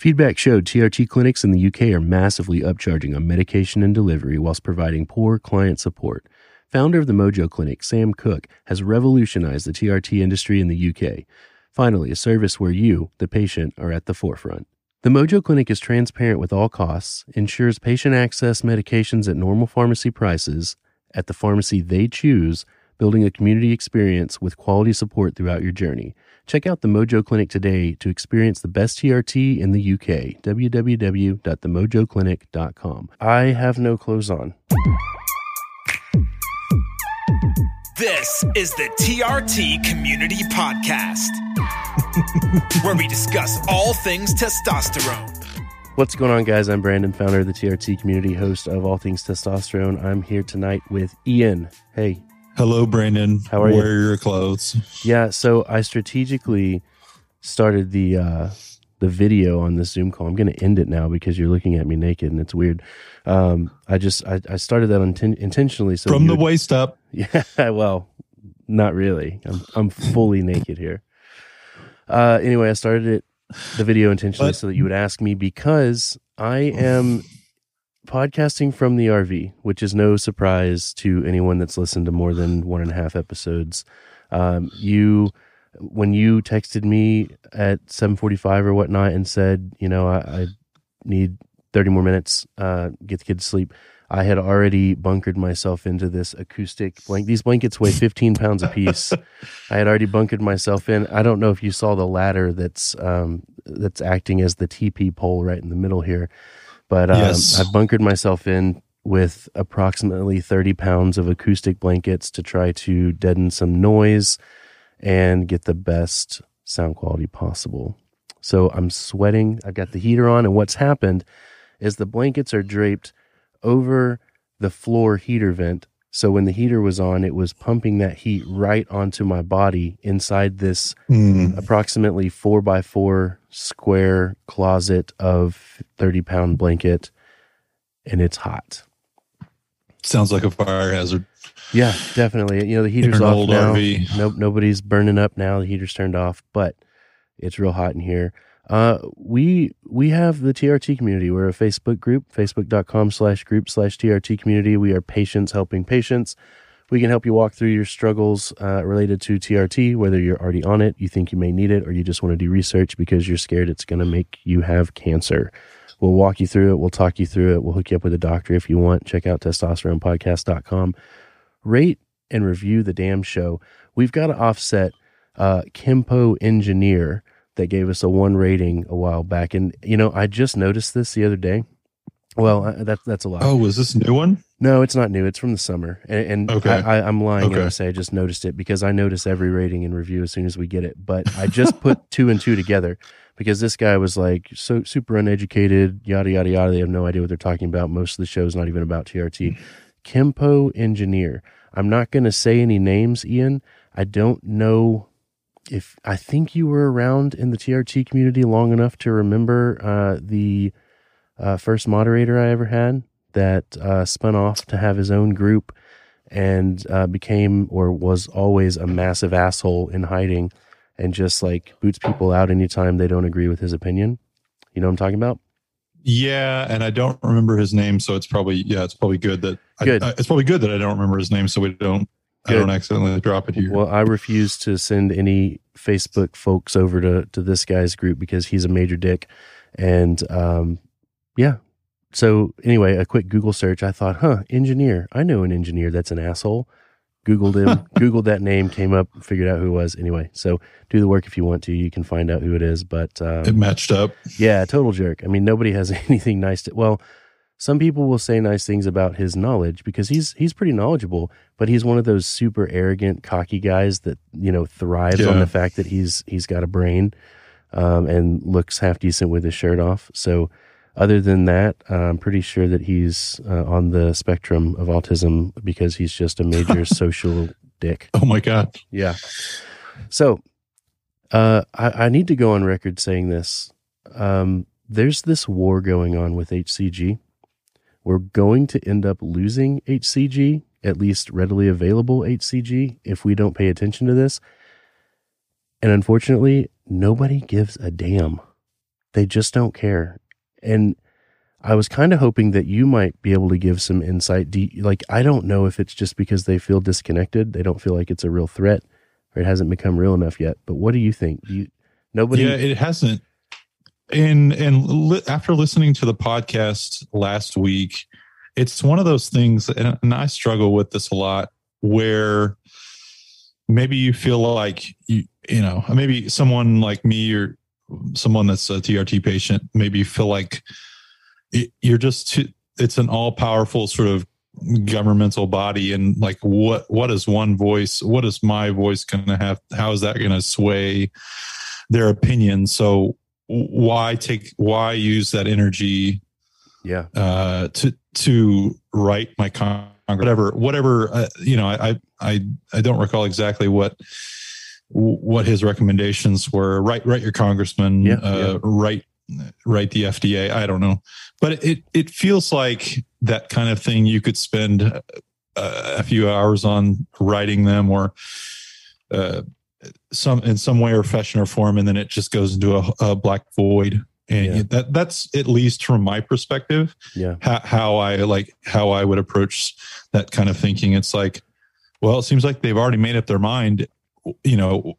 Feedback showed TRT clinics in the UK are massively upcharging on medication and delivery whilst providing poor client support. Founder of the Mojo Clinic, Sam Cook, has revolutionized the TRT industry in the UK. Finally, a service where you, the patient, are at the forefront. The Mojo Clinic is transparent with all costs, ensures patient access medications at normal pharmacy prices at the pharmacy they choose, building a community experience with quality support throughout your journey. Check out the Mojo Clinic today to experience the best TRT in the UK. www.themojoclinic.com. I have no clothes on. This is the TRT Community Podcast, where we discuss all things testosterone. What's going on, guys? I'm Brandon, founder of the TRT community, host of All Things Testosterone. I'm here tonight with Ian. Hey. Hello, Brandon. How are you? Wear your clothes. Yeah, so I strategically started the uh, the video on this Zoom call. I'm going to end it now because you're looking at me naked and it's weird. Um, I just I, I started that inten- intentionally. So From the would- waist up. Yeah, well, not really. I'm I'm fully naked here. Uh, anyway, I started it the video intentionally But- so that you would ask me because I am podcasting from the RV, which is no surprise to anyone that's listened to more than one and a half episodes. Um, you when you texted me at 7:45 or whatnot and said, you know, I, I need 30 more minutes, uh, get the kid to sleep. I had already bunkered myself into this acoustic blanket. These blankets weigh 15 pounds apiece. I had already bunkered myself in. I don't know if you saw the ladder that's um, that's acting as the TP pole right in the middle here, but um, Yes. I bunkered myself in with approximately 30 pounds of acoustic blankets to try to deaden some noise and get the best sound quality possible. So I'm sweating. I've got the heater on, and what's happened is the blankets are draped over the floor heater vent. So when the heater was on, it was pumping that heat right onto my body inside this Mm. approximately four by four square closet of 30 pound blanket, and it's hot. Sounds like a fire hazard. Yeah, definitely. You know, the heater's off now. RV. Nope, nobody's burning up now. The heater's turned off, but it's real hot in here. Uh, we we have the TRT community. We're a Facebook group, facebook.com slash group slash TRT community. We are patients helping patients. We can help you walk through your struggles uh, related to TRT, whether you're already on it, you think you may need it, or you just want to do research because you're scared it's going to make you have cancer. We'll walk you through it. We'll talk you through it. We'll hook you up with a doctor if you want. Check out testosteronepodcast.com rate and review the damn show. We've got to offset uh, Engineer that gave us a one rating a while back, and you know I just noticed this the other day. Well, I, that that's a lot. Oh, was this a new one? No, it's not new. It's from the summer, and, and Okay. I, I'm lying when I say I just noticed it because I notice every rating and review as soon as we get it. But I just put two and two together because this guy was like so super uneducated, yada yada yada. They have no idea what they're talking about. Most of the show's not even about TRT. Kimpo Engineer. I'm not going to say any names, Ian. I don't know if I think you were around in the TRT community long enough to remember uh, the uh, first moderator I ever had that uh, spun off to have his own group and uh, became or was always a massive asshole in hiding and just like boots people out anytime they don't agree with his opinion. You know what I'm talking about? Yeah, and I don't remember his name, so it's probably yeah, it's probably good that I- Good. I, it's probably good that I don't remember his name, so we don't I don't accidentally drop it here. Well, I refuse to send any Facebook folks over to to this guy's group because he's a major dick, and um, yeah. So anyway, a quick Google search. I thought, huh, engineer. I know an engineer that's an asshole. Googled him, Googled that name, came up, figured out who it was. Anyway, so do the work if you want to. You can find out who it is. But um, it matched up. yeah, total jerk. I mean, nobody has anything nice to. Well, some people will say nice things about his knowledge because he's he's pretty knowledgeable, but he's one of those super arrogant, cocky guys that you know thrives on the fact that he's he's got a brain um, and looks half decent with his shirt off. So, other than that, I'm pretty sure that he's uh, on the spectrum of autism because he's just a major social dick. Oh my god. Yeah. So, uh, I, I need to go on record saying this. Um, there's this war going on with HCG. We're going to end up losing HCG, at least readily available HCG, if we don't pay attention to this. And unfortunately, nobody gives a damn. they just don't care. And I was kind of hoping that you might be able to give some insight. Do you, like, I don't know if it's just because they feel disconnected, they don't feel like it's a real threat, or it hasn't become real enough yet. But what do you think? Do you nobody? Yeah, it hasn't. And and li- after listening to the podcast last week, it's one of those things, and, and I struggle with this a lot, where maybe you feel like you you know maybe someone like me or someone that's a TRT patient maybe feel like it, you're just too, it's an all powerful sort of governmental body and like what what is one voice what is my voice going to have how is that going to sway their opinion? So why take why use that energy yeah. uh to to write my con whatever whatever uh, you know i i i don't recall exactly what what his recommendations were write write your congressman Yeah, uh yeah. write write the fda i don't know but it it feels like that kind of thing you could spend a, a few hours on writing them or uh some in some way or fashion or form and then it just goes into a, a black void and Yeah. that that's at least from my perspective yeah how, how I like how I would approach that kind of thinking. It's like, well, it seems like they've already made up their mind, you know.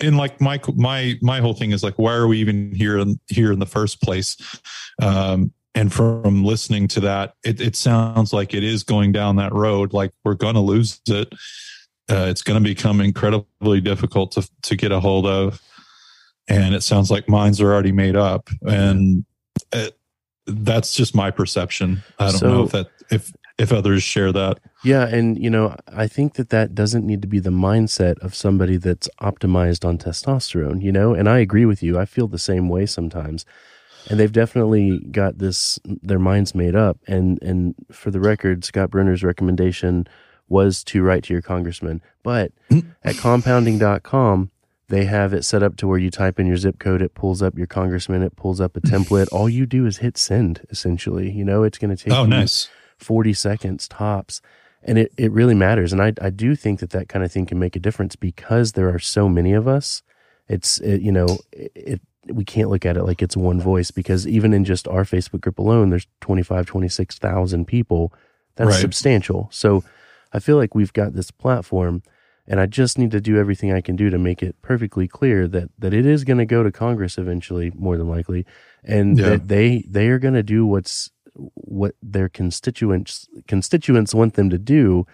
And like my my my whole thing is like, why are we even here in here in the first place? Um, and from listening to that, it, it sounds like it is going down that road. Like we're going to lose it. Uh, it's going to become incredibly difficult to to get a hold of. And it sounds like minds are already made up. And it, that's just my perception. I don't So- know if that if if others share that. Yeah, and you know, I think that that doesn't need to be the mindset of somebody that's optimized on testosterone, you know? And I agree with you. I feel the same way sometimes. And they've definitely got this their minds made up and and for the record, Scott Brunner's recommendation was to write to your congressman. But at compounding.com, they have it set up to where you type in your zip code, it pulls up your congressman, it pulls up a template. All you do is hit send essentially. You know, it's going to take Oh, nice. 40 seconds tops. And it, it really matters. And I, I do think that that kind of thing can make a difference because there are so many of us. It's, it, you know, it, it, we can't look at it like it's one voice because even in just our Facebook group alone, there's 25, 26,000 people. That's Right. substantial. So I feel like we've got this platform and I just need to do everything I can do to make it perfectly clear that, that it is going to go to Congress eventually, more than likely. And Yeah. that they, they are going to do what's, what their constituents constituents want them to do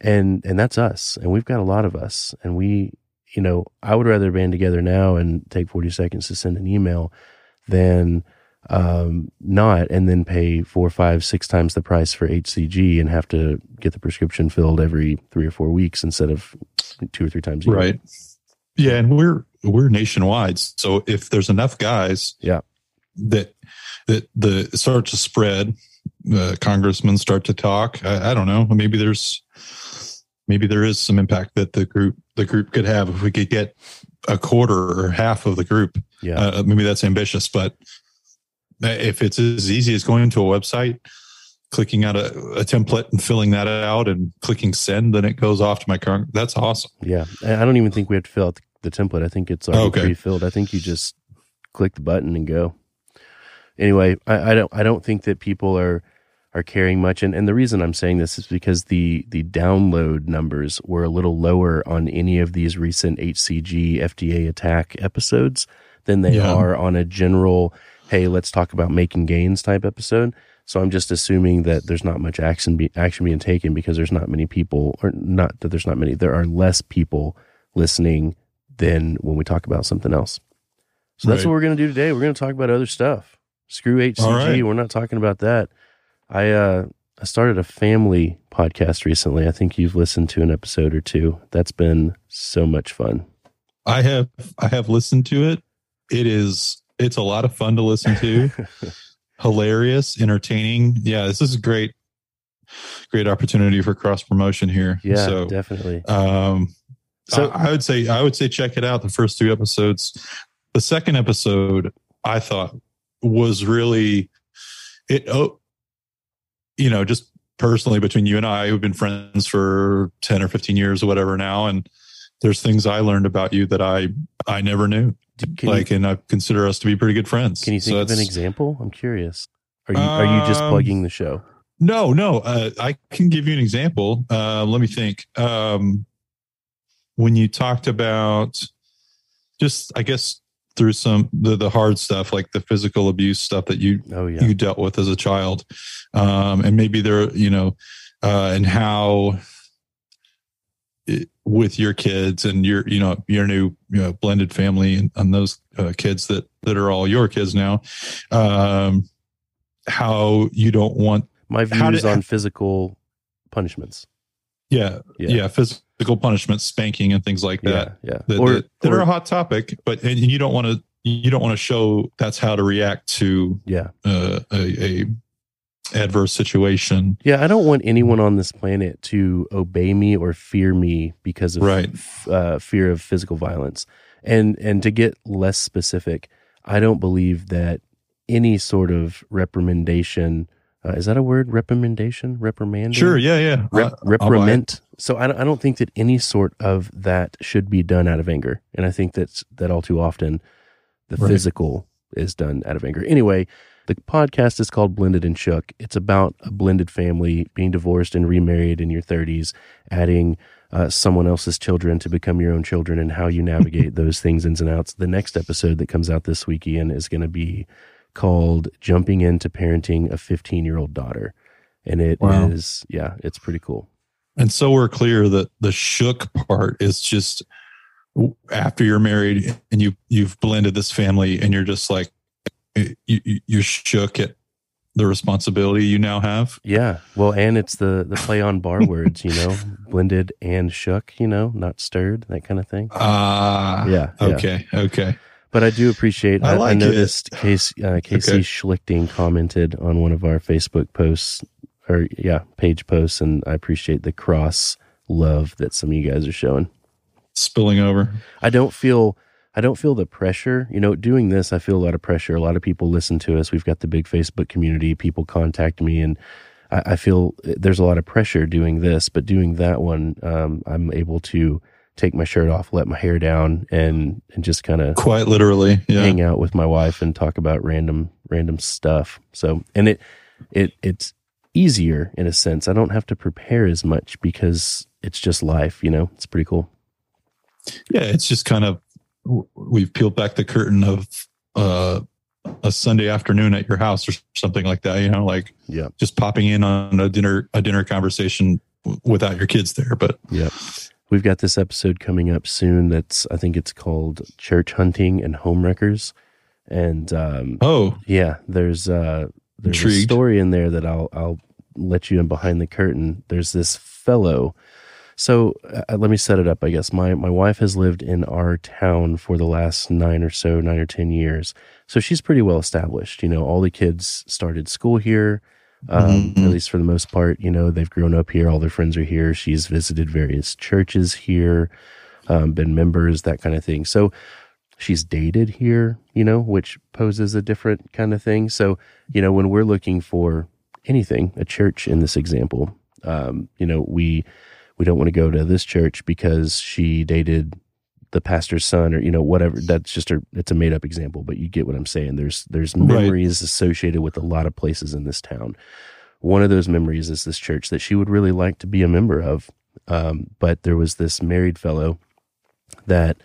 and and that's us and we've got a lot of us and we you know i would rather band together now and take 40 seconds to send an email than um not and then pay four five six times the price for hcg and have to get the prescription filled every three or four weeks instead of two or three times a year. Right. Yeah, and we're we're nationwide. So if there's enough guys, Yeah. that that the it starts to spread, the congressmen start to talk. I, I don't know. Maybe there's maybe there is some impact that the group the group could have if we could get a quarter or half of the group. yeah Uh, maybe that's ambitious, but if it's as easy as going to a website, clicking out a, a template and filling that out and clicking send, then it goes off to my con. That's awesome. Yeah, I don't even think we have to fill out the, the template. I think it's already Okay. pre-filled. I think you just click the button and go. Anyway, I, I don't I don't think that people are are caring much, and, and the reason I'm saying this is because the the download numbers were a little lower on any of these recent HCG FDA attack episodes than they Yeah. are on a general hey let's talk about making gains type episode. So I'm just assuming that there's not much action be, action being taken because there's not many people, or not that there's not many. There are less people listening than when we talk about something else. So that's Right. what we're going to do today. We're going to talk about other stuff. Screw HCG. Right. We're not talking about that. I uh, I started a family podcast recently. I think you've listened to an episode or two. That's been so much fun. I have I have listened to it. It is it's a lot of fun to listen to. Hilarious, entertaining. Yeah, this is a great great opportunity for cross promotion here. Yeah, So definitely. um So- I I would say I would say check it out the first two episodes. The second episode I thought was really it oh you know just personally between you and I we've been friends for 10 or 15 years or whatever now and there's things I learned about you that I I never knew Can like, you, and I consider us to be pretty good friends. can you think So of an example? I'm curious. Are you are you just Um, plugging the show? No, no. Uh, I can give you an example. Uh, let me think. Um, when you talked about just, I guess, through some the the hard stuff like the physical abuse stuff that you Oh yeah. you dealt with as a child, um, and maybe there, you know, uh, and how it, with your kids and your, you know, your new you know, blended family and, and those uh, kids that that are all your kids now, um, how you don't want My views did- on physical punishments. Yeah, Yeah. yeah, physical punishment, spanking, and things like that. Yeah, yeah. That, or that, that or- are a hot topic, but and you don't want to you don't want to show that's how to react to yeah. uh, a, a adverse situation. Yeah, I don't want anyone on this planet to obey me or fear me because of Right. f- uh, fear of physical violence. And and to get less specific, I don't believe that any sort of reprimandation uh, is that a word? Reprimandation, Reprimand? Sure, yeah, yeah. Rep- I- I'll buy it. reprimand. So I don't, I don't think that any sort of that should be done out of anger, and I think that's that all too often the Right. physical is done out of anger. Anyway, the podcast is called Blended and Shook. It's about a blended family being divorced and remarried in your 30s, adding uh, someone else's children to become your own children, and how you navigate those things ins and outs. The next episode that comes out this week, Ian, is going to be called "Jumping Into Parenting a 15 Year Old Daughter," and it is Wow. yeah, it's pretty cool. And so we're clear that the shook part is just after you're married and you you've blended this family and you're just like you, you- you're shook at the responsibility you now have. Yeah. Well, and it's the the play on bar words, you know, blended and shook, you know, not stirred, that kind of thing. Ah, Yeah. yeah. Okay, okay. But I do appreciate. I I, I, like it. noticed Case, uh, Casey Okay. Schlichting commented on one of our Facebook posts, or yeah, page posts, and I appreciate the cross love that some of you guys are showing. Spilling over. I don't feel I don't feel the pressure. You know, doing this, I feel a lot of pressure. A lot of people listen to us. We've got the big Facebook community. People contact me, and I, I feel there's a lot of pressure doing this. But doing that one, um, I'm able to take my shirt off, let my hair down, and and just kind of Quite literally. Yeah. hang out with my wife and talk about random random stuff. So, and it it it's easier in a sense. I don't have to prepare as much because it's just life. You know, it's pretty cool. yeah it's just kind of we've peeled back the curtain of uh a sunday afternoon at your house or something like that you know like Yeah. just popping in on a dinner a dinner conversation without your kids there but Yep. We've got this episode coming up soon. That's I think it's called Church Hunting and Homewreckers. And um, oh yeah, there's uh, there's a story in there that I'll I'll let you in behind the curtain. There's this fellow. So uh, let me set it up. I guess my my wife has lived in our town for the last nine or so, nine or ten years. So she's pretty well established. You know, all the kids started school here. Um, Mhm. At least for the most part, you know, they've grown up here. All their friends are here. She's visited various churches here, um, been members, that kind of thing. So she's dated here, you know, which poses a different kind of thing. So, you know, when we're looking for anything, a church in this example, um, you know, we we don't want to go to this church because she dated the pastor's son or you know whatever that's just a it's a made up example but you get what i'm saying. There's there's Right. memories associated with a lot of places in this town. One of those memories is this church that she would really like to be a member of um, but there was this married fellow that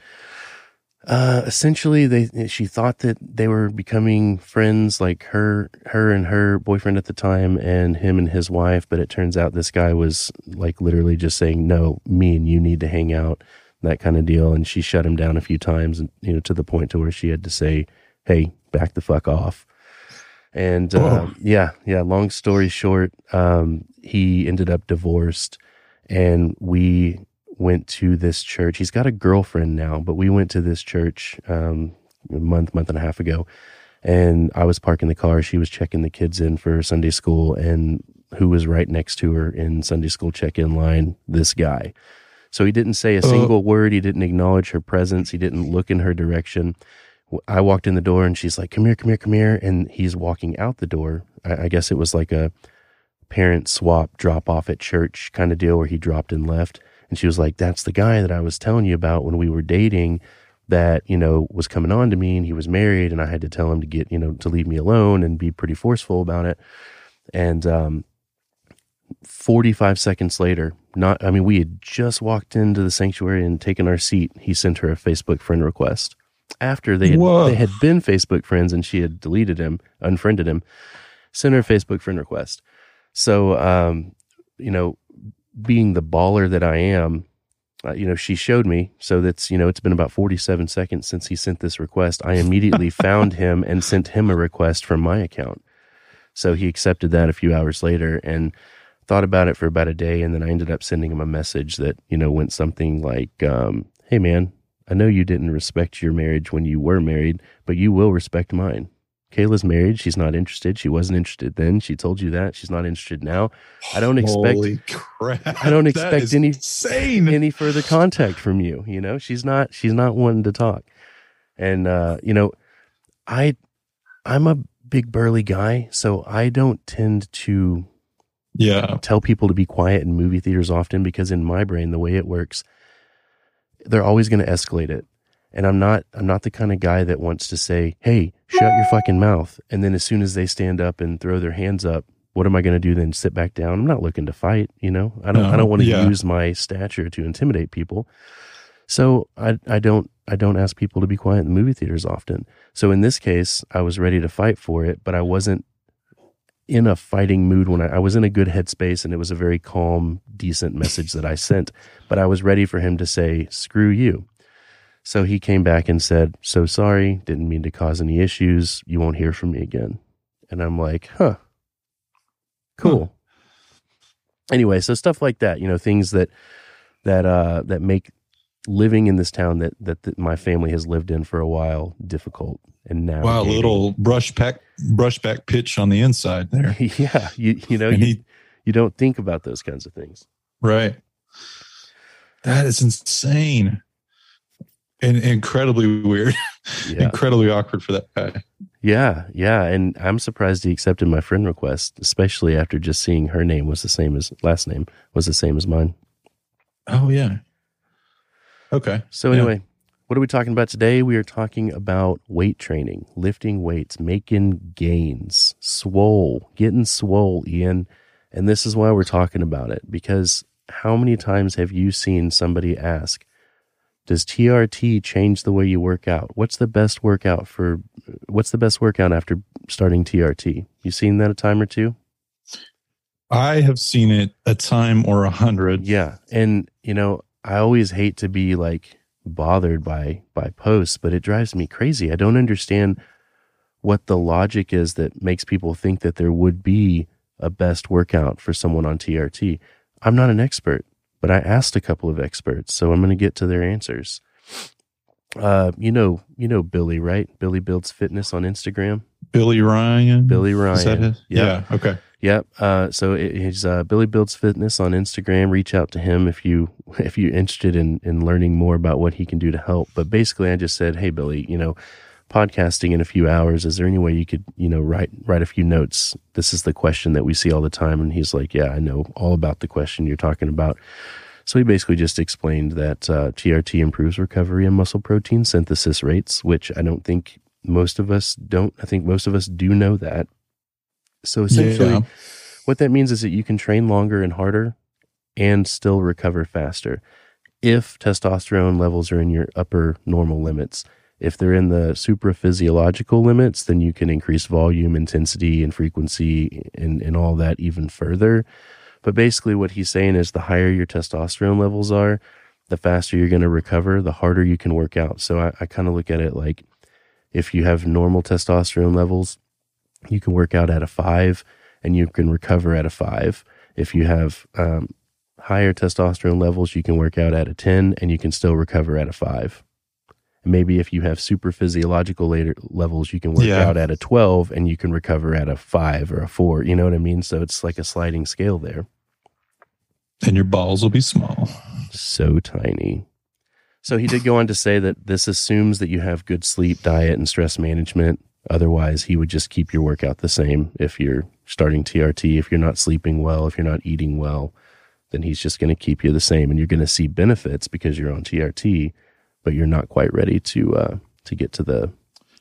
uh, essentially they she thought that they were becoming friends like her her and her boyfriend at the time and him and his wife but it turns out this guy was like literally just saying no me and you need to hang out that kind of deal and she shut him down a few times and you know to the point to where she had to say hey back the fuck off and uh, yeah yeah long story short um, he ended up divorced and we went to this church. He's got a girlfriend now, but we went to this church um, a month, month and a half ago. And I was parking the car. She was checking the kids in for Sunday school. And who was right next to her in Sunday school check in line? This guy. So he didn't say a single word. He didn't acknowledge her presence. He didn't look in her direction. I walked in the door and she's like, come here, come here, come here. And he's walking out the door. I, I guess it was like a parent swap drop off at church kind of deal where he dropped and left. And she was like, That's the guy that I was telling you about when we were dating. that, you know, was coming on to me and he was married and I had to tell him to get, you know, to leave me alone and be pretty forceful about it. And um 45 seconds later, not I mean, we had just walked into the sanctuary and taken our seat. He sent her a Facebook friend request. After they had, Whoa. they had been Facebook friends and she had deleted him, unfriended him, sent her a Facebook friend request. So um, you know, being the baller that I am, uh, you know, she showed me. So that's, you know, it's been about 47 seconds since he sent this request. I immediately found him and sent him a request from my account. So he accepted that a few hours later and thought about it for about a day. And then I ended up sending him a message that, you know, went something like, um, Hey, man, I know you didn't respect your marriage when you were married, but you will respect mine. Kayla's married. She's not interested. She wasn't interested then. She told you that. She's not interested now. I don't expect Holy crap! I don't expect any- insane. any further contact from you. You know, she's not she's not wanting to talk. And uh, you know, I I'm a big burly guy, so I don't tend to yeah, tell people to be quiet in movie theaters often because in my brain the way it works, they're always going to escalate it. And I'm not I'm not the kind of guy that wants to say, "Hey, shut your fucking mouth." And then as soon as they stand up and throw their hands up, what am I going to do then? Sit back down? I'm not looking to fight, you know. I don't I don't uh-huh. want to yeah. use my stature to intimidate people. So I I don't I don't ask people to be quiet in the movie theaters often. So in this case, I was ready to fight for it, but I wasn't in a fighting mood when I, I was in a good headspace and it was a very calm, decent message that I sent. But I was ready for him to say, screw you. So he came back and said, So sorry, didn't mean to cause any issues. You won't hear from me again. And I'm like, huh. Cool. Anyway, so stuff like that, you know, things that that uh that make living in this town that that, that my family has lived in for a while difficult and now wow, a little brush back brush back pitch on the inside there. yeah you you know you, he, you don't think about those kinds of things right. That is insane. And incredibly weird. yeah Incredibly awkward for that guy. yeah yeah and i'm surprised he accepted my friend request especially after just seeing her name was the same as last name was the same as mine Oh yeah. Okay. so anyway what are we talking about today we are talking about weight training lifting weights making gains swole getting swole ian and this is why we're talking about it because how many times have you seen somebody ask does TRT change the way you work out? What's the best workout for what's the best workout after starting TRT? You seen that a time or two? I have seen it a time or a hundred. Yeah. And you know, I always hate to be like bothered by by posts, but it drives me crazy. I don't understand what the logic is that makes people think that there would be a best workout for someone on TRT. I'm not an expert, but I asked a couple of experts, so I'm going to get to their answers. Uh, you know, you know Billy, right? Billy builds fitness on Instagram. Billy Ryan. Billy Is that Ryan. Yeah. Yeah. Okay. Yep. Uh, so he's uh, Billy Builds Fitness on Instagram. Reach out to him if you if you're interested in in learning more about what he can do to help. But basically, I just said, hey, Billy, you know, podcasting in a few hours. Is there any way you could you know write write a few notes? This is the question that we see all the time, and he's like, yeah, I know all about the question you're talking about. So he basically just explained that uh, TRT improves recovery and muscle protein synthesis rates, which I don't think most of us don't. I think most of us do know that. So essentially, Yeah. what that means is that you can train longer and harder and still recover faster if testosterone levels are in your upper normal limits. If they're in the supraphysiological limits, then you can increase volume, intensity, and frequency and, and all that even further. But basically, what he's saying is the higher your testosterone levels are, the faster you're going to recover, the harder you can work out. So I, I kind of look at it like if you have normal testosterone levels, you can work out at a five and you can recover at a five. If you have um, higher testosterone levels, you can work out at a 10 and you can still recover at a five. And maybe if you have super physiological later levels, you can work Yeah. out at a 12 and you can recover at a five or a four. You know what I mean? So it's like a sliding scale there. And your balls will be small. So tiny. So he did go on to say that this assumes that you have good sleep, diet, and stress management. Otherwise, he would just keep your workout the same if you're starting TRT. If you're not sleeping well, if you're not eating well, then he's just going to keep you the same and you're going to see benefits because you're on TRT, but you're not quite ready to uh, to get to the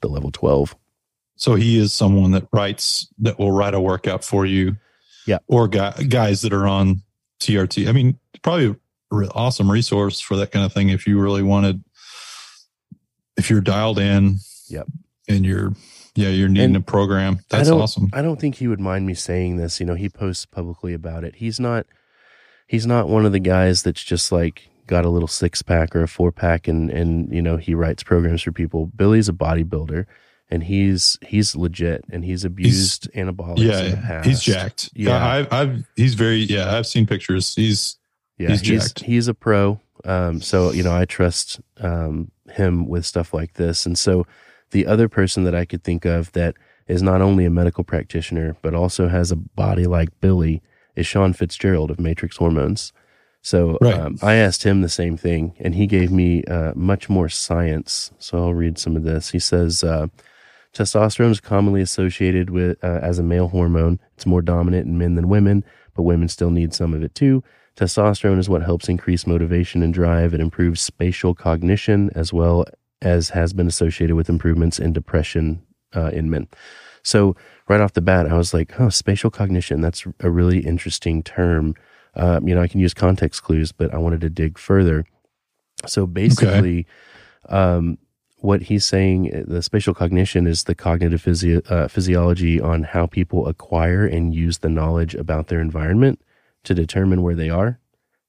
the level twelve. So he is someone that writes that will write a workout for you. Yeah. Or guy, guys that are on TRT. I mean, probably an awesome resource for that kind of thing if you really wanted if you're dialed in. Yep. And you're yeah, you're needing And a program. That's don't- awesome. I don't think he would mind me saying this. You know, he posts publicly about it. He's not he's not one of the guys that's just like got a little six pack or a four pack and and you know he writes programs for people. Billy's a bodybuilder and he's he's legit and he's abused anabolics in the Yeah, he's jacked. Yeah. I've, I've, he's very, yeah, I've seen pictures. He's, Yeah, He's he's jacked. he's a pro. Um, so you know, I trust um, him with stuff like this. And so, the other person that I could think of that is not only a medical practitioner but also has a body like Billy is Sean Fitzgerald of Matrix Hormones. So Right. um, I asked him the same thing, and he gave me uh, much more science. So I'll read some of this. He says. Uh, Testosterone is commonly associated with uh, as a male hormone. It's more dominant in men than women, but women still need some of it too. Testosterone is what helps increase motivation and drive. It improves spatial cognition as well as has been associated with improvements in depression uh, in men. So right off the bat, I was like, "Oh, spatial cognition. That's a really interesting term." Um, you know, I can use context clues, but I wanted to dig further. So basically, um, what he's saying, uh, the spatial cognition is the cognitive physio- uh, physiology on how people acquire and use the knowledge about their environment to determine where they are,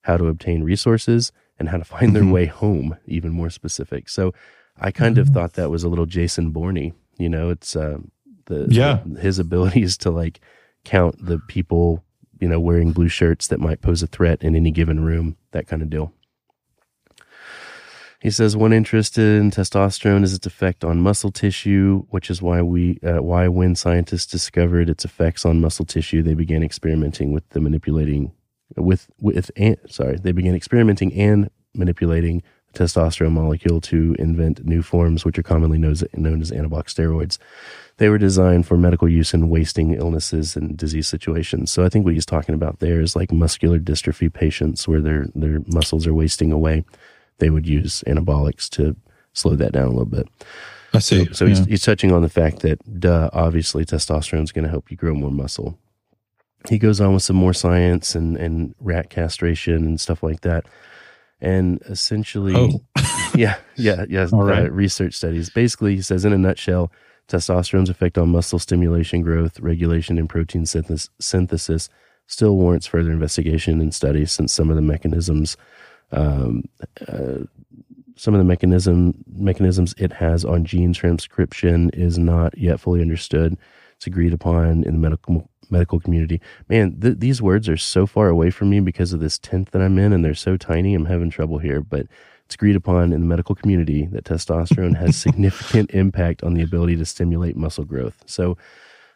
how to obtain resources, and how to find their Mhm. way home, even more specific. So I kind of Mhm. thought that was a little Jason Bourney. You know, it's uh, the, Yeah. the- his abilities to like count the people, you know, wearing blue shirts that might pose a threat in any given room, that kind of deal. He says one interest in testosterone is its effect on muscle tissue, which is why we uh, why when scientists discovered its effects on muscle tissue, they began experimenting with the manipulating with with and, sorry they began experimenting and manipulating testosterone molecule to invent new forms, which are commonly known as, known as anabolic steroids. They were designed for medical use in wasting illnesses and disease situations. So I think what he's talking about there is like muscular dystrophy patients where their their muscles are wasting away they would use anabolics to slow that down a little bit. I see. So yeah. he's, he's touching on the fact that, duh, obviously testosterone is going to help you grow more muscle. He goes on with some more science and, and rat castration and stuff like that. And essentially, oh, yeah, yeah, yeah. All uh, right. research studies. Basically, he says in a nutshell, testosterone's effect on muscle stimulation, growth, regulation, and protein synthesis, synthesis still warrants further investigation and study since some of the mechanisms, um, uh, some of the mechanism mechanisms it has on gene transcription is not yet fully understood. It's agreed upon in the medical medical community. Man, th- these words are so far away from me because of this tent that I'm in, and they're so tiny. I'm having trouble here, but it's agreed upon in the medical community that testosterone has significant impact on the ability to stimulate muscle growth. So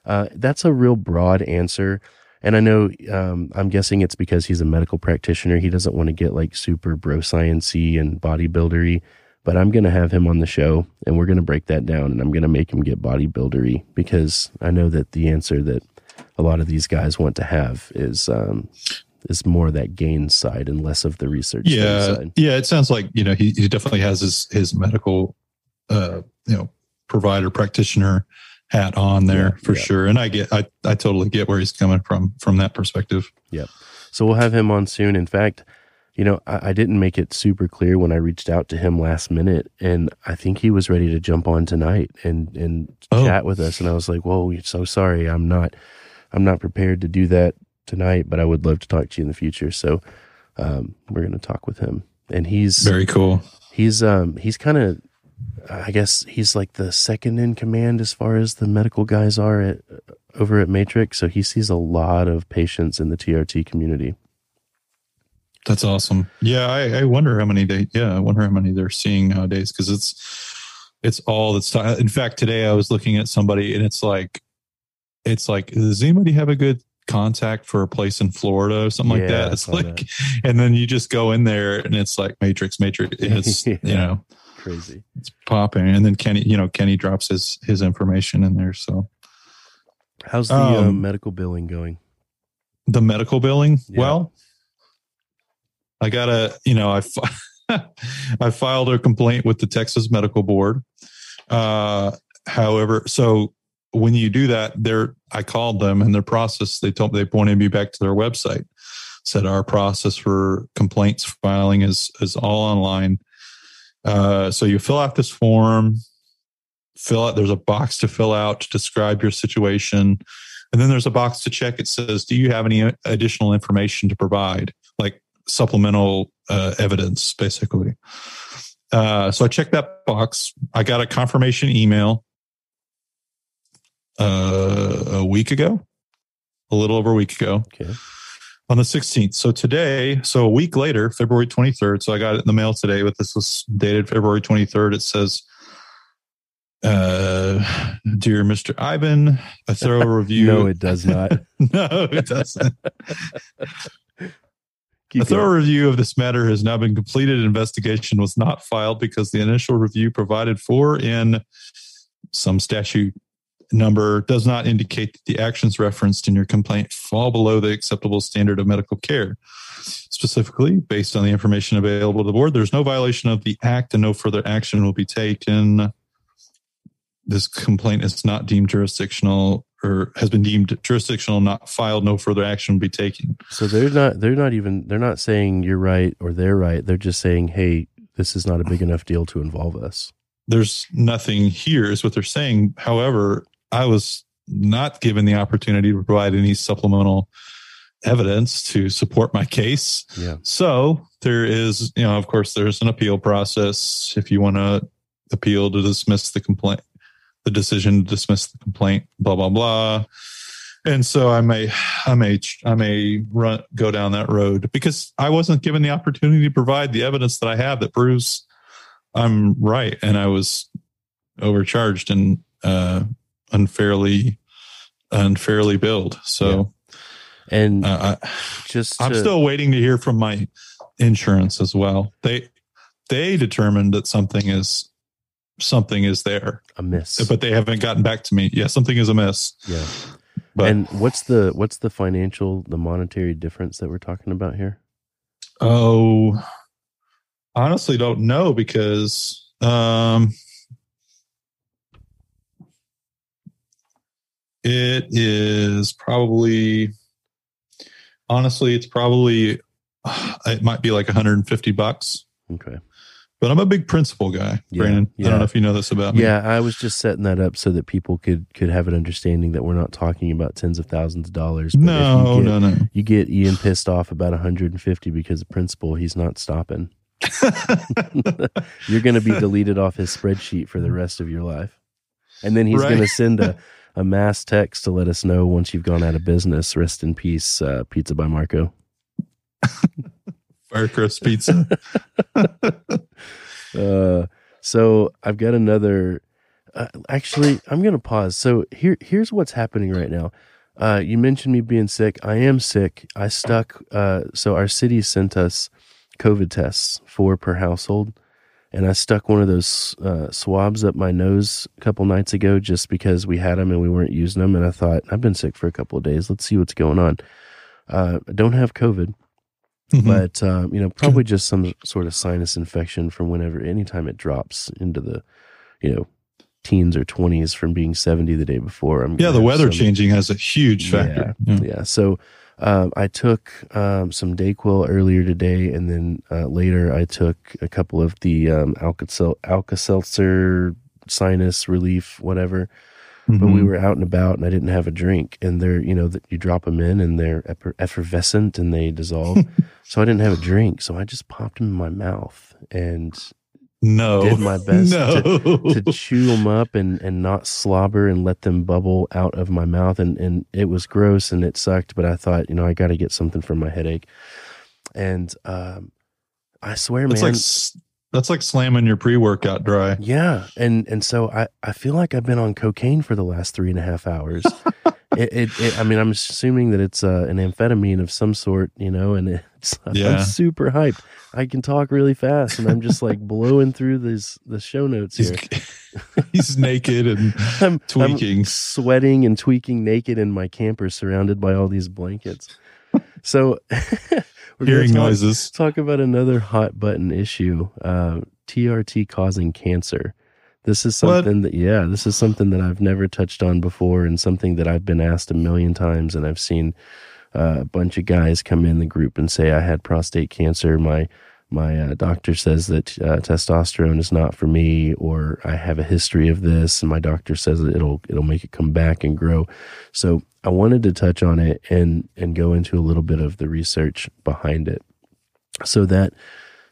uh, that's a real broad answer. And I know um, I'm guessing it's because he's a medical practitioner. He doesn't want to get like super bro sciency and bodybuildery. But I'm going to have him on the show, and we're going to break that down, and I'm going to make him get bodybuildery because I know that the answer that a lot of these guys want to have is um, is more that gain side and less of the research yeah, side. yeah. It sounds like you know he, he definitely has his his medical, uh, you know, provider practitioner hat on there Yeah, for yeah. sure. And I get, I, I totally get where he's coming from from that perspective. Yep. So we'll have him on soon. In fact, you know, I, I didn't make it super clear when I reached out to him last minute, and I think he was ready to jump on tonight and and Oh. chat with us. And I was like, "Whoa, so sorry, I'm not, I'm not prepared to do that tonight, but I would love to talk to you in the future." So um, we're going to talk with him, and he's Very cool. he's um he's kind of I guess he's like the second in command as far as the medical guys are at over at Matrix. So he sees a lot of patients in the TRT community. That's awesome. Yeah, I, I wonder how many they. Yeah, I wonder how many they're seeing nowadays because it's it's all that's. In fact, today I was looking at somebody and it's like, it's like, does anybody have a good contact for a place in Florida or something like Yeah, I that? It's saw like, and then you just go in there and it's like Matrix, Matrix. It's Yeah. you know Crazy. it's popping, and then Kenny, you know, Kenny drops his his information in there. So How's the uh, Um, medical billing going? the medical billing Yeah. well i got a, you know i fi- I filed a complaint with the Texas Medical Board. Uh, however, so when you do that, there I called them and their process. They told me they pointed me back to their website. Said our process for complaints filing is is all online. Uh, so you fill out this form, fill out. There's a box to fill out to describe your situation, and then there's a box to check. It says, "Do you have any additional information to provide?" Supplemental uh, evidence, basically. Uh, so I checked that box. I got a confirmation email uh, a week ago, a little over a week ago. Okay. On the 16th. So today, so a week later, February 23rd. So I got it in the mail today, but this was dated February 23rd. It says, uh, Dear Mr. Ivan, a thorough review. no, it does not. no, it doesn't. Keep a thorough going. review of this matter has now been completed. Investigation was not filed because the initial review provided for in some statute number does not indicate that the actions referenced in your complaint fall below the acceptable standard of medical care. Specifically, based on the information available to the board, there's no violation of the act and no further action will be taken. This complaint is not deemed jurisdictional or has been deemed jurisdictional, not filed, no further action will be taken. So they're not they're not even they're not saying you're right or they're right. They're just saying, "Hey, this is not a big enough deal to involve us." there's nothing here is what they're saying however i was not given the opportunity to provide any supplemental evidence to support my case Yeah. so there is you know of course there's an appeal process if you want to appeal to dismiss the complaint the decision to dismiss the complaint blah blah blah. And so i may i may i may run go down that road because i wasn't given the opportunity to provide the evidence that i have that proves i'm right. And i was overcharged and uh unfairly unfairly billed. So And uh, I, just I'm still waiting to hear from my insurance as well. They they determined that something is something is there, amiss, but they haven't gotten back to me. Yeah, something is amiss. yeah. But and what's the what's the financial the monetary difference that we're talking about here? oh, honestly, don't know because um, it is probably honestly, it's probably it might be like 150 bucks. Okay. But I'm a big principle guy, Yeah, Brandon. I don't know if you know this about me. Yeah, I was just setting that up so that people could could have an understanding that we're not talking about tens of thousands of dollars. but if No, you get, no, no. You get Ian pissed off about 150 because of principle. he's not stopping. You're going to be deleted off his spreadsheet for the rest of your life. And then he's Right. going to send a, a mass text to let us know once you've gone out of business. Rest in peace, uh, Pizza by Marco. Firecrust Pizza. Uh, so I've got another. Uh, actually, I'm to pause. So here, here's what's happening right now. Uh, you mentioned me being sick. I am sick. I stuck. Uh, so our city sent us COVID tests, four per household, and I stuck one of those uh, swabs up my nose a couple nights ago just because we had them and we weren't using them. And I thought I've been sick for a couple of days. Let's see what's going on. Uh, I don't have COVID Mhm. but uh, you know probably just some sort of sinus infection from whenever anytime it drops into the you know teens or 20s from being 70 the day before i'm yeah, the weather some- changing has a huge factor. yeah, Yeah. yeah. so um, i took um, some dayquil earlier today and then uh, later i took a couple of the um, Alka-Sel- alka-seltzer sinus relief whatever but we Mhm. were out and about and I didn't have a drink. And they're you know that you drop them in and they're effervescent and they dissolve. So I didn't have a drink. So I just popped them in my mouth and no, did my best no. to chew them up and and not slobber and let them bubble out of my mouth. And and it was gross and it sucked but I thought you know I got to get something for my headache. And um I swear That's man like that's like slamming your pre-workout dry. yeah, and and so I I feel like I've been on cocaine for the last three and a half hours. it, it, it I mean I'm assuming that it's uh, an amphetamine of some sort, you know, and it's Yeah. I'm super hyped. I can talk really fast, and I'm just like blowing through these the show notes He's, here. he's naked and I'm, tweaking. I'm sweating and tweaking naked in my camper, surrounded by all these blankets. So, We're hearing talk- noises. talk about another hot button issue uh, TRT causing cancer. This is What? something that, yeah, this is something that I've never touched on before and something that I've been asked a million times. And I've seen uh, a bunch of guys come in the group and say, I had prostate cancer. My my uh, doctor says that uh, testosterone is not for me, or I have a history of this, and my doctor says that it'll it'll make it come back and grow. So I wanted to touch on it and and go into a little bit of the research behind it. So that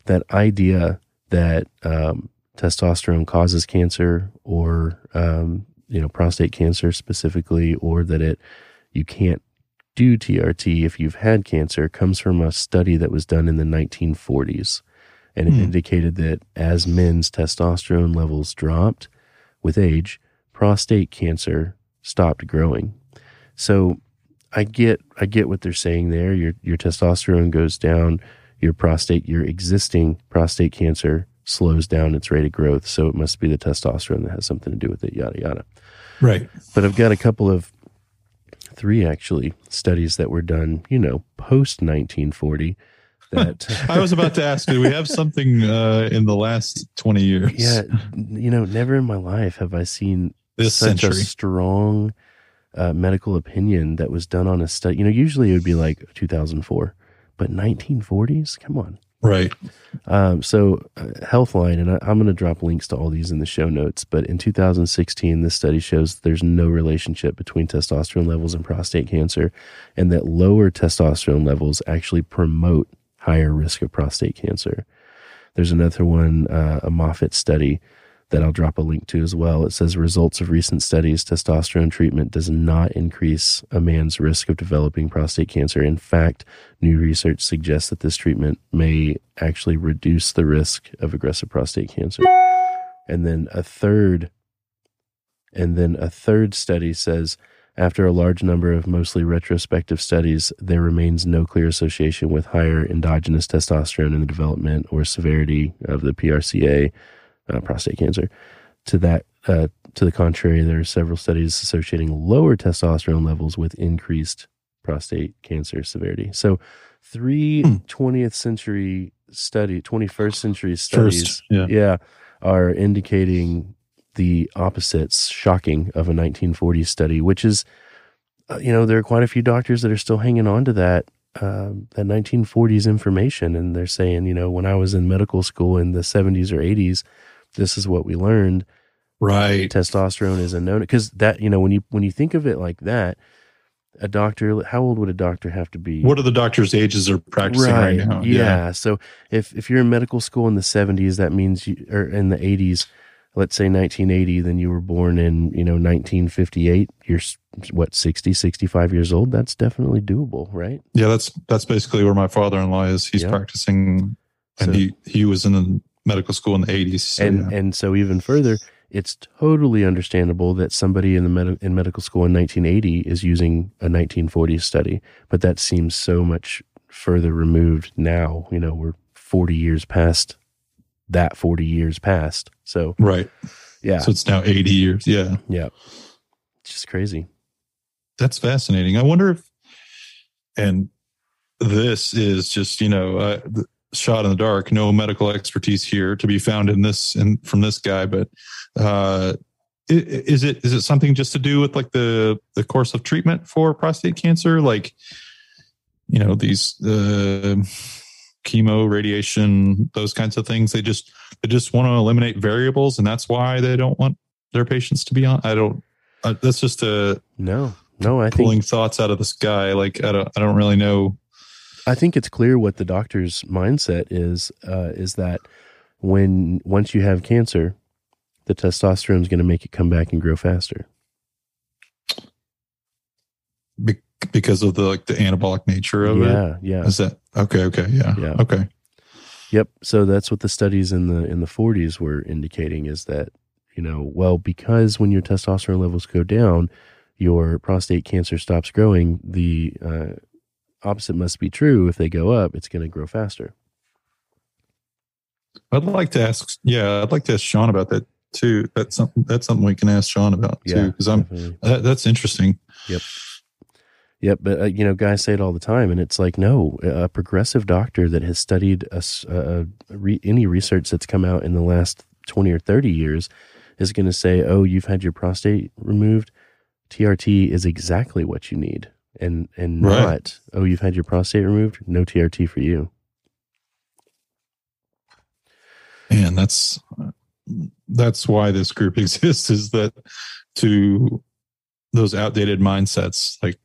that idea that um, testosterone causes cancer, or um, you know prostate cancer specifically, or that it you can't do TRT if you've had cancer comes from a study that was done in the 1940s. And it Hmm. indicated that as men's testosterone levels dropped with age, prostate cancer stopped growing. So I get I get what they're saying there. Your your testosterone goes down, your prostate, your existing prostate cancer slows down its rate of growth. So it must be the testosterone that has something to do with it, yada yada. Right. But I've got a couple of three actually studies that were done, you know, post 1940 that I was about to ask, do we have something uh, in the last 20 years? yeah, you know, never in my life have I seen This such century. a strong uh, medical opinion that was done on a study. You know, usually it would be like 2004, but 1940s, come on. Right. Um, so, uh, Healthline, and I, I'm going to drop links to all these in the show notes. But in 2016, this study shows there's no relationship between testosterone levels and prostate cancer, and that lower testosterone levels actually promote higher risk of prostate cancer. There's another one, uh, a Moffitt study that I'll drop a link to as well. It says results of recent studies testosterone treatment does not increase a man's risk of developing prostate cancer. In fact, new research suggests that this treatment may actually reduce the risk of aggressive prostate cancer. And then a third and then a third study says after a large number of mostly retrospective studies, there remains no clear association with higher endogenous testosterone in the development or severity of the PRCA uh, prostate cancer. To that, uh, to the contrary, there are several studies associating lower testosterone levels with increased prostate cancer severity. So, three Hmm. 20th century study, 21st century studies, First. Yeah. yeah, are indicating the opposites, shocking, of a 1940s study, which is, uh, you know, there are quite a few doctors that are still hanging on to that um, that 1940s information, and they're saying, you know, when I was in medical school in the 70s or 80s, this is what we learned. Right. Testosterone is a known because that you know when you when you think of it like that, a doctor, how old would a doctor have to be? What are the doctor's ages are practicing right, now? Yeah. So if if you're in medical school in the 70s, that means you or in the 80s, let's say 1980, then you were born in, you know, 1958, you're what 60, 65 years old, that's definitely doable, right? Yeah, that's that's basically where my father-in-law is. He's Yeah. practicing and So- he he was in the medical school in the 80s. So, and yeah. and so even further, it's totally understandable that somebody in the med- in medical school in 1980 is using a 1940s study, but that seems so much further removed now. You know, we're 40 years past that 40 years past. So right. yeah, So it's now 80 years. Yeah. yeah, it's just crazy. That's fascinating. I wonder if, and this is just you know uh, shot in the dark. No medical expertise here to be found in this and from this guy, but uh, is it is it something just to do with like the the course of treatment for prostate cancer, like you know these uh, chemo, radiation, those kinds of things? They just they just want to eliminate variables, and that's why they don't want their patients to be on. I don't. Uh, that's just a No, no, I think pulling thoughts out of the sky. Like I don't, I don't really know. I think it's clear what the doctor's mindset is. Uh, is that when once you have cancer, the testosterone is going to make it come back and grow faster. Be- because of the like the anabolic nature of it. Yeah, yeah. Is that okay? Okay, yeah, Yeah. okay, Yep. So that's what the studies in the in the 40s were indicating is that you know well because when your testosterone levels go down, your prostate cancer stops growing. The uh, opposite must be true. If they go up, it's going to grow faster. I'd like to ask. Yeah, I'd like to ask Sean about that too. That's something. That's something we can ask Sean about too. Yeah, Because I'm that, that's interesting. Yep. Yep, but uh, you know, guys say it all the time, and it's like, no, a progressive doctor that has studied a, a, a re, any research that's come out in the last twenty or thirty years is going to say, "Oh, you've had your prostate removed. TRT is exactly what you need," and and Right. not, "Oh, you've had your prostate removed. No TRT for you." and that's that's why this group exists is that to those outdated mindsets like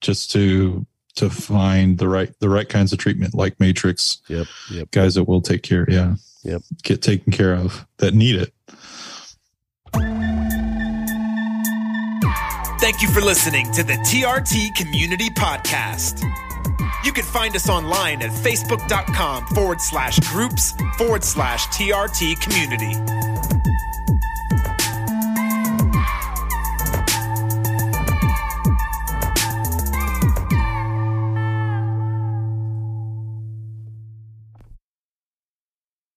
just to to find the right the right kinds of treatment like matrix Yep, yep. guys that will take care yeah Yep. get taken care of that need it Thank you for listening to the TRT Community Podcast. You can find us online at facebook.com forward slash groups forward slash TRT community.